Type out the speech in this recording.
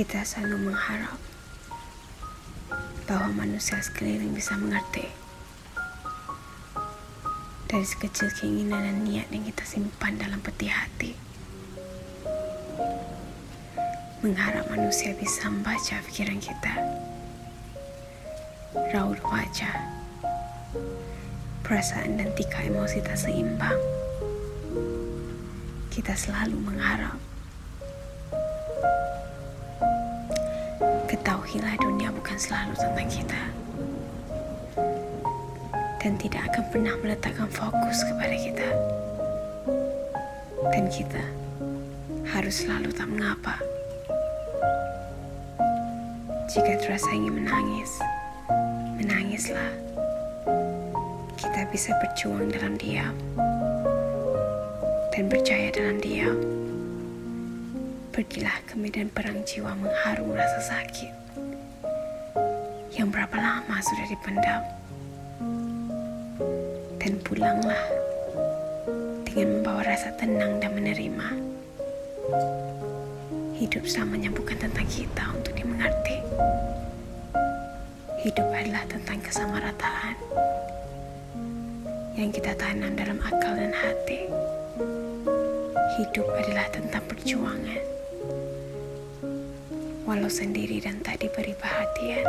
Kita selalu mengharap bahwa manusia sekeliling bisa mengerti dari sekecil keinginan dan niat yang kita simpan dalam peti hati. Mengharap manusia bisa membaca pikiran kita, raut wajah, perasaan dan tika emosi tak seimbang. Kita selalu mengharap Ketahuilah dunia bukan selalu tentang kita. Dan tidak akan pernah meletakkan fokus kepada kita. Dan kita harus selalu tak mengapa. Jika terasa ingin menangis Menangislah. Kita bisa berjuang dalam diam. Dan percaya dalam diam Pergilah ke medan perang jiwa mengharum rasa sakit. Yang berapa lama sudah dipendam? Dan pulanglah Dengan membawa rasa tenang dan menerima. Hidup selamanya bukan tentang kita untuk dimengerti. Hidup adalah tentang kesamarataan Yang kita tanam dalam akal dan hati. Hidup adalah tentang perjuangan walau sendiri dan tak diberi perhatian.